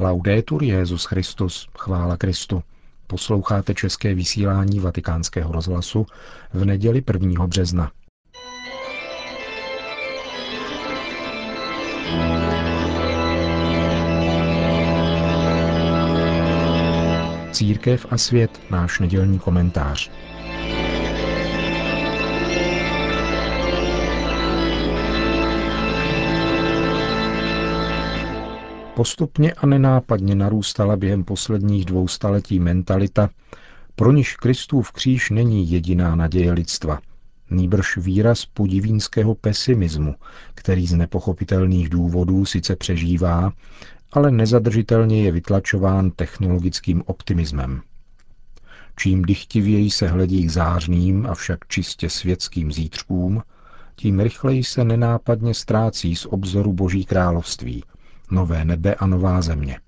Laudetur Jezus Christus, chvála Kristu. Posloucháte české vysílání Vatikánského rozhlasu v neděli 1. března. Církev a svět, náš nedělní komentář. Postupně a nenápadně narůstala během posledních dvou staletí mentalita, pro niž Kristův kříž není jediná naděje lidstva, nýbrž výraz podivínského pesimismu, který z nepochopitelných důvodů sice přežívá, ale nezadržitelně je vytlačován technologickým optimismem. Čím dychtivěji se hledí k zářným, avšak čistě světským zítřkům, tím rychleji se nenápadně ztrácí z obzoru Boží království – nové nebe a nová země.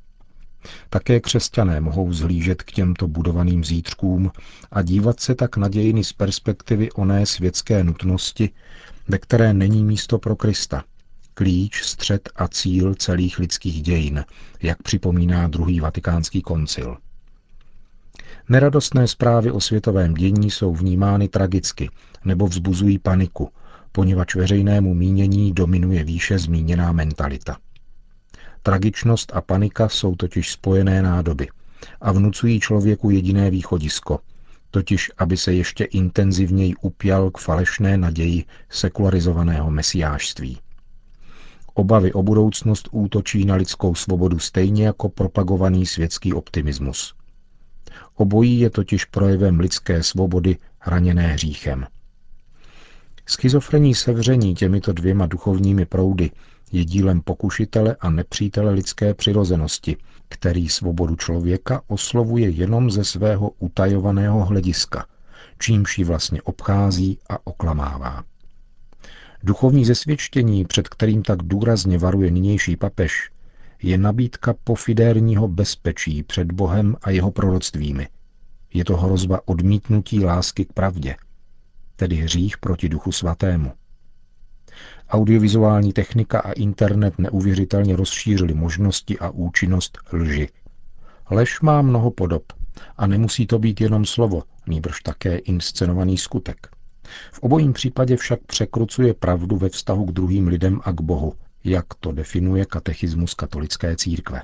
Také křesťané mohou zhlížet k těmto budovaným zítřkům a dívat se tak na dějiny z perspektivy oné světské nutnosti, ve které není místo pro Krista. Klíč, střed a cíl celých lidských dějin, jak připomíná druhý vatikánský koncil. Neradostné zprávy o světovém dění jsou vnímány tragicky nebo vzbuzují paniku, poněvadž veřejnému mínění dominuje výše zmíněná mentalita. Tragičnost a panika jsou totiž spojené nádoby a vnucují člověku jediné východisko, totiž aby se ještě intenzivněji upjal k falešné naději sekularizovaného mesiářství. Obavy o budoucnost útočí na lidskou svobodu stejně jako propagovaný světský optimismus. Obojí je totiž projevem lidské svobody hraněné hříchem. Schizofrení sevření těmito dvěma duchovními proudy je dílem pokušitele a nepřítele lidské přirozenosti, který svobodu člověka oslovuje jenom ze svého utajovaného hlediska, čímž ji vlastně obchází a oklamává. Duchovní zesvědčení, před kterým tak důrazně varuje nynější papež, je nabídka pofidérního bezpečí před Bohem a jeho proroctvími. Je to hrozba odmítnutí lásky k pravdě, tedy hřích proti duchu svatému. Audiovizuální technika a internet neuvěřitelně rozšířily možnosti a účinnost lži. Lež má mnoho podob a nemusí to být jenom slovo, nýbrž také inscenovaný skutek. V obojím případě však překrucuje pravdu ve vztahu k druhým lidem a k Bohu, jak to definuje katechismus katolické církve.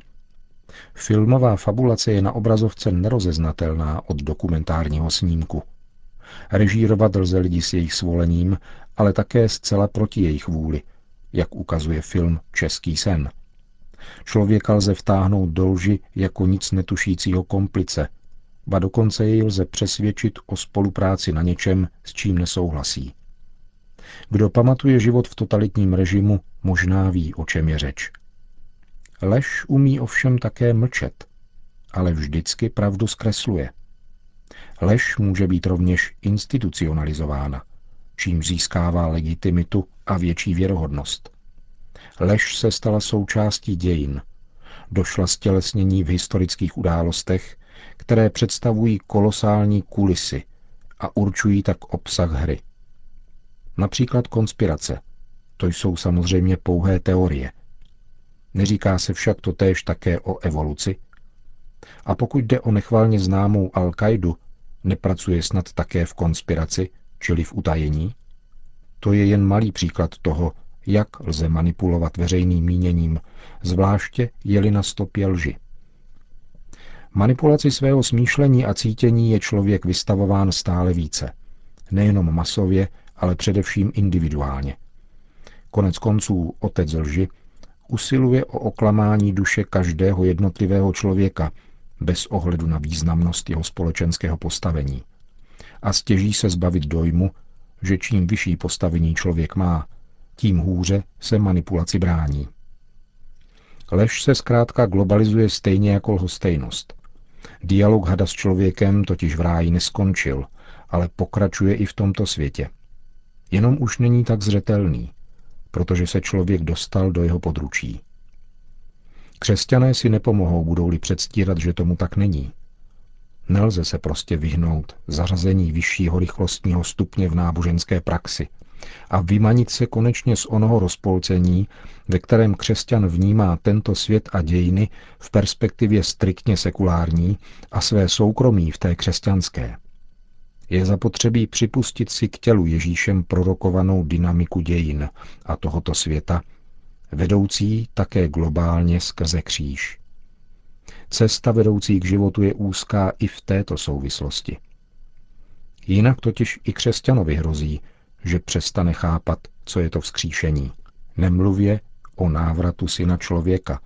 Filmová fabulace je na obrazovce nerozeznatelná od dokumentárního snímku. Režírovat lze lidi s jejich svolením ale také zcela proti jejich vůli, jak ukazuje film Český sen. Člověka lze vtáhnout do lži jako nic netušícího komplice, ba dokonce jej lze přesvědčit o spolupráci na něčem, s čím nesouhlasí. Kdo pamatuje život v totalitním režimu, možná ví, o čem je řeč. Lež umí ovšem také mlčet, ale vždycky pravdu zkresluje. Lež může být rovněž institucionalizována – čím získává legitimitu a větší věrohodnost. Lež se stala součástí dějin. Došla stělesnění v historických událostech, které představují kolosální kulisy a určují tak obsah hry. Například konspirace. To jsou samozřejmě pouhé teorie. Neříká se však to též také o evoluci? A pokud jde o nechvalně známou Al-Kaidu, nepracuje snad také v konspiraci, čili v utajení? To je jen malý příklad toho, jak lze manipulovat veřejným míněním, zvláště jeli na stopě lži. Manipulaci svého smýšlení a cítění je člověk vystavován stále více. Nejenom masově, ale především individuálně. Konec konců otec lži usiluje o oklamání duše každého jednotlivého člověka bez ohledu na významnost jeho společenského postavení – a stěží se zbavit dojmu, že čím vyšší postavení člověk má, tím hůře se manipulaci brání. Lež se zkrátka globalizuje stejně jako lhostejnost. Dialog hada s člověkem totiž v ráji neskončil, ale pokračuje i v tomto světě. Jenom už není tak zřetelný, protože se člověk dostal do jeho područí. Křesťané si nepomohou, budou-li předstírat, že tomu tak není – Nelze se prostě vyhnout zařazení vyššího rychlostního stupně v náboženské praxi, a vymanit se konečně z onoho rozpolcení, ve kterém křesťan vnímá tento svět a dějiny v perspektivě striktně sekulární a své soukromí v té křesťanské. Je zapotřebí připustit si k tělu Ježíšem prorokovanou dynamiku dějin a tohoto světa, vedoucí také globálně skrze kříž. Cesta vedoucí k životu je úzká i v této souvislosti. Jinak totiž i křesťanovi hrozí, že přestane chápat, co je to vzkříšení. Nemluvě o návratu syna člověka,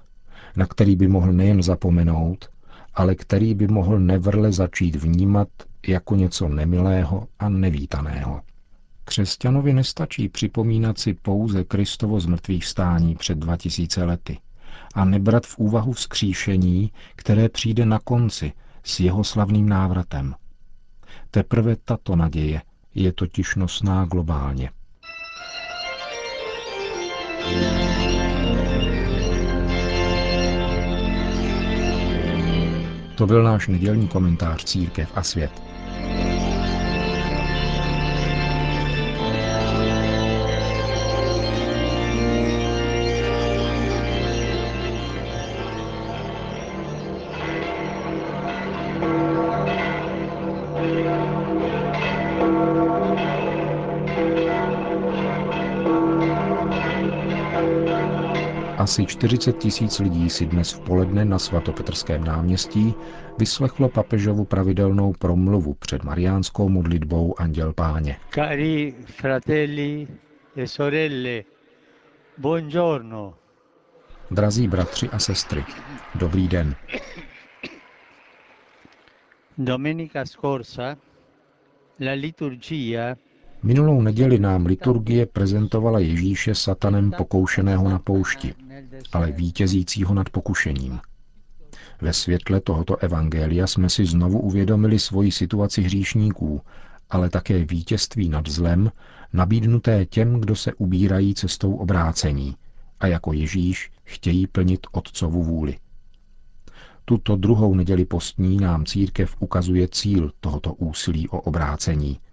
na který by mohl nejen zapomenout, ale který by mohl nevrle začít vnímat jako něco nemilého a nevítaného. Křesťanovi nestačí připomínat si pouze Kristovo zmrtvých stání před 2000 lety a nebrat v úvahu vzkříšení, které přijde na konci s jeho slavným návratem. Teprve tato naděje je totiž nosná globálně. To byl náš nedělní komentář Církev a svět. Asi 40 tisíc lidí si dnes v poledne na svatopetrském náměstí vyslechlo papežovu pravidelnou promluvu před mariánskou modlitbou Anděl Páně. Cari fratelli e sorelle, buongiorno. Drazí bratři a sestry, dobrý den. Domenica scorsa la liturgia Minulou neděli nám liturgie prezentovala Ježíše satanem pokoušeného na poušti, ale vítězícího nad pokušením. Ve světle tohoto evangelia jsme si znovu uvědomili svoji situaci hříšníků, ale také vítězství nad zlem, nabídnuté těm, kdo se ubírají cestou obrácení a jako Ježíš chtějí plnit Otcovu vůli. Tuto druhou neděli postní nám církev ukazuje cíl tohoto úsilí o obrácení –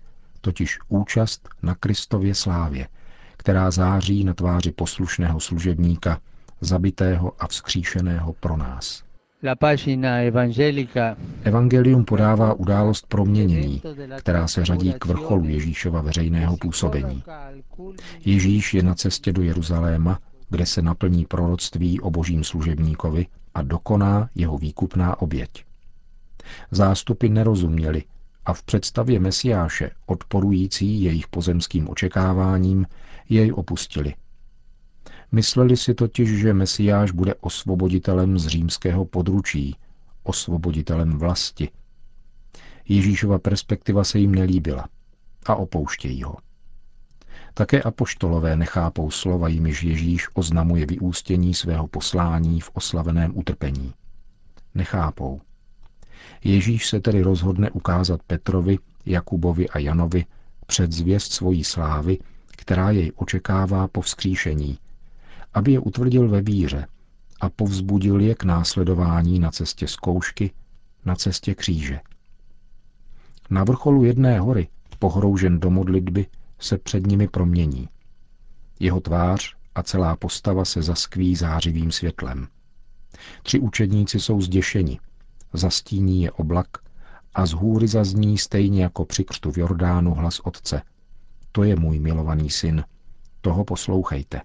totiž účast na Kristově slávě, která září na tváři poslušného služebníka, zabitého a vzkříšeného pro nás. Evangelium podává událost proměnění, která se řadí k vrcholu Ježíšova veřejného působení. Ježíš je na cestě do Jeruzaléma, kde se naplní proroctví o božím služebníkovi a dokoná jeho výkupná oběť. Zástupy nerozuměli, a v představě Mesiáše, odporující jejich pozemským očekáváním, jej opustili. Mysleli si totiž, že Mesiáš bude osvoboditelem z římského područí, osvoboditelem vlasti. Ježíšova perspektiva se jim nelíbila a opouštějí ho. Také apoštolové nechápou slova, jimiž Ježíš oznamuje vyústění svého poslání v oslaveném utrpení. Nechápou. Ježíš se tedy rozhodne ukázat Petrovi, Jakubovi a Janovi před zvěst svojí slávy, která jej očekává po vzkříšení, aby je utvrdil ve víře a povzbudil je k následování na cestě zkoušky, na cestě kříže. Na vrcholu jedné hory, pohroužen do modlitby, se před nimi promění. Jeho tvář a celá postava se zaskví zářivým světlem. Tři učedníci jsou zděšeni, zastíní je oblak a z hůry zazní stejně jako při křtu v Jordánu hlas Otce. To je můj milovaný syn, toho poslouchejte.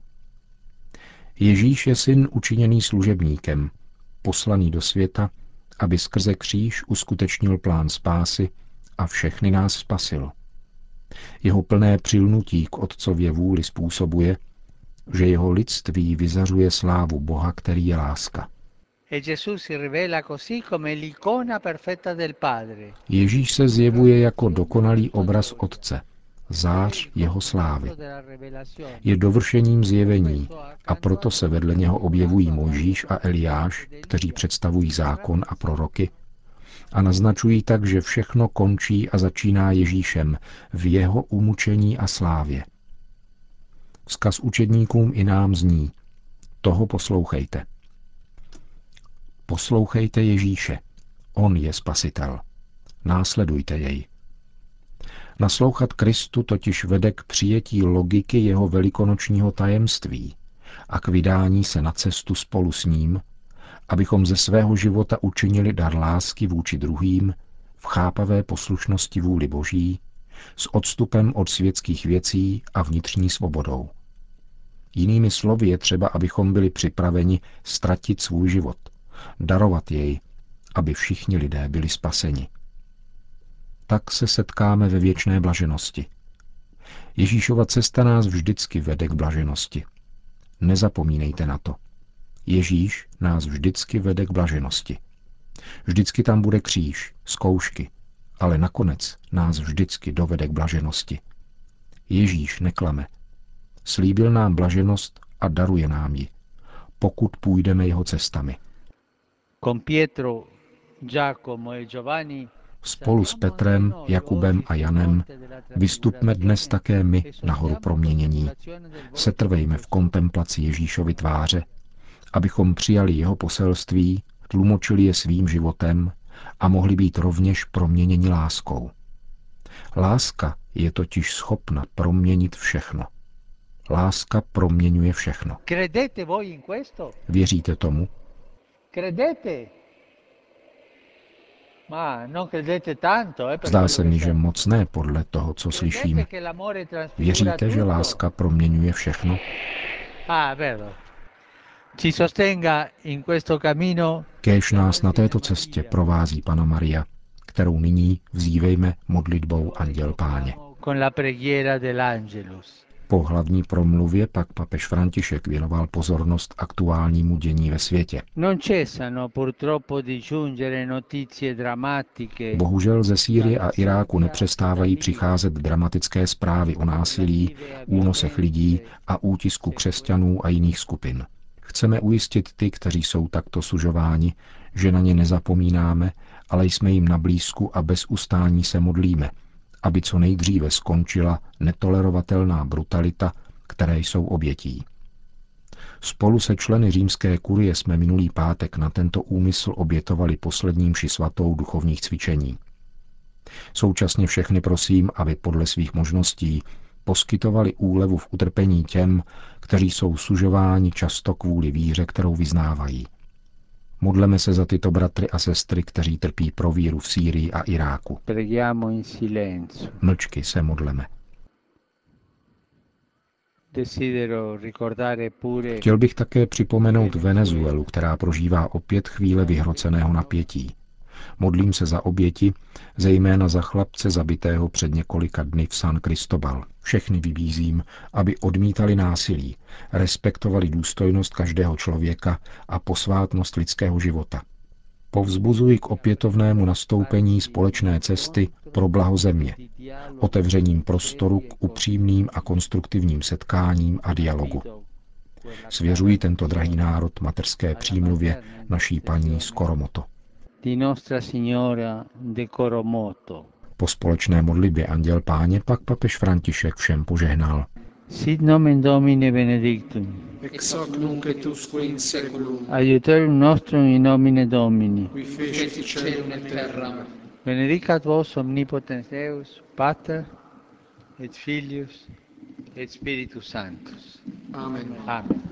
Ježíš je syn učiněný služebníkem, poslaný do světa, aby skrze kříž uskutečnil plán spásy a všechny nás spasil. Jeho plné přilnutí k Otcově vůli způsobuje, že jeho lidství vyzařuje slávu Boha, který je láska. E Ježíš se zjevuje jako dokonalý obraz Otce, zář jeho slávy. Je dovršením zjevení a proto se vedle něho objevují Mojžíš a Eliáš, kteří představují zákon a proroky, a naznačují tak, že všechno končí a začíná Ježíšem v jeho umučení a slávě. Vzkaz učedníkům i nám zní, toho poslouchejte. Poslouchejte Ježíše. On je spasitel. Následujte jej. Naslouchat Kristu totiž vede k přijetí logiky jeho velikonočního tajemství a k vydání se na cestu spolu s ním, abychom ze svého života učinili dar lásky vůči druhým v chápavé poslušnosti vůli Boží, s odstupem od světských věcí a vnitřní svobodou. Jinými slovy je třeba, abychom byli připraveni ztratit svůj život, darovat jej, aby všichni lidé byli spaseni. Tak se setkáme ve věčné blaženosti. Ježíšova cesta nás vždycky vede k blaženosti. Nezapomínejte na to. Ježíš nás vždycky vede k blaženosti. Vždycky tam bude kříž, zkoušky, ale nakonec nás vždycky dovede k blaženosti. Ježíš neklame. Slíbil nám blaženost a daruje nám ji, pokud půjdeme jeho cestami. E Spolu s Petrem, Jakubem a Janem vystupme dnes také my na horu proměnění. Setrvejme v kontemplaci Ježíšovy tváře, abychom přijali jeho poselství, tlumočili je svým životem a mohli být rovněž proměněni láskou. Láska je totiž schopna proměnit všechno. Láska proměňuje všechno. Věříte tomu? Eh, Zdá se mi, že moc ne podle toho, co slyším. Věříte, že láska proměňuje všechno? Ah, Kéž nás na této cestě provází Pana Maria, kterou nyní vzívejme modlitbou Anděl Páně. Po hlavní promluvě pak papež František věnoval pozornost aktuálnímu dění ve světě. Bohužel ze Sýrie a Iráku nepřestávají přicházet dramatické zprávy o násilí, únosech lidí a útisku křesťanů a jiných skupin. Chceme ujistit ty, kteří jsou takto sužováni, že na ně nezapomínáme, ale jsme jim na blízku a bez ustání se modlíme, aby co nejdříve skončila netolerovatelná brutalita, které jsou obětí. Spolu se členy římské kurie jsme minulý pátek na tento úmysl obětovali posledním ši svatou duchovních cvičení. Současně všechny prosím, aby podle svých možností poskytovali úlevu v utrpení těm, kteří jsou sužováni často kvůli víře, kterou vyznávají. Modleme se za tyto bratry a sestry, kteří trpí pro víru v Sýrii a Iráku. Mlčky se modleme. Chtěl bych také připomenout Venezuelu, která prožívá opět chvíle vyhroceného napětí. Modlím se za oběti, zejména za chlapce zabitého před několika dny v San Cristobal. Všechny vybízím, aby odmítali násilí, respektovali důstojnost každého člověka a posvátnost lidského života. Povzbuzuji k opětovnému nastoupení společné cesty pro blaho země, otevřením prostoru k upřímným a konstruktivním setkáním a dialogu. Svěřuji tento drahý národ materské přímluvě naší paní Skoromoto di Nostra Signora de Coromoto. Po společné modlitbě Anděl Páně pak papež František všem požehnal. Sit nomen Domini benedictum. Ex hoc nunc et usque in seculum. Aiuterium nostrum in nomine Domini. Qui fecit caelum et terram. Benedicat vos omnipotens Deus, Pater et Filius et Spiritus Sanctus. Amen. Amen.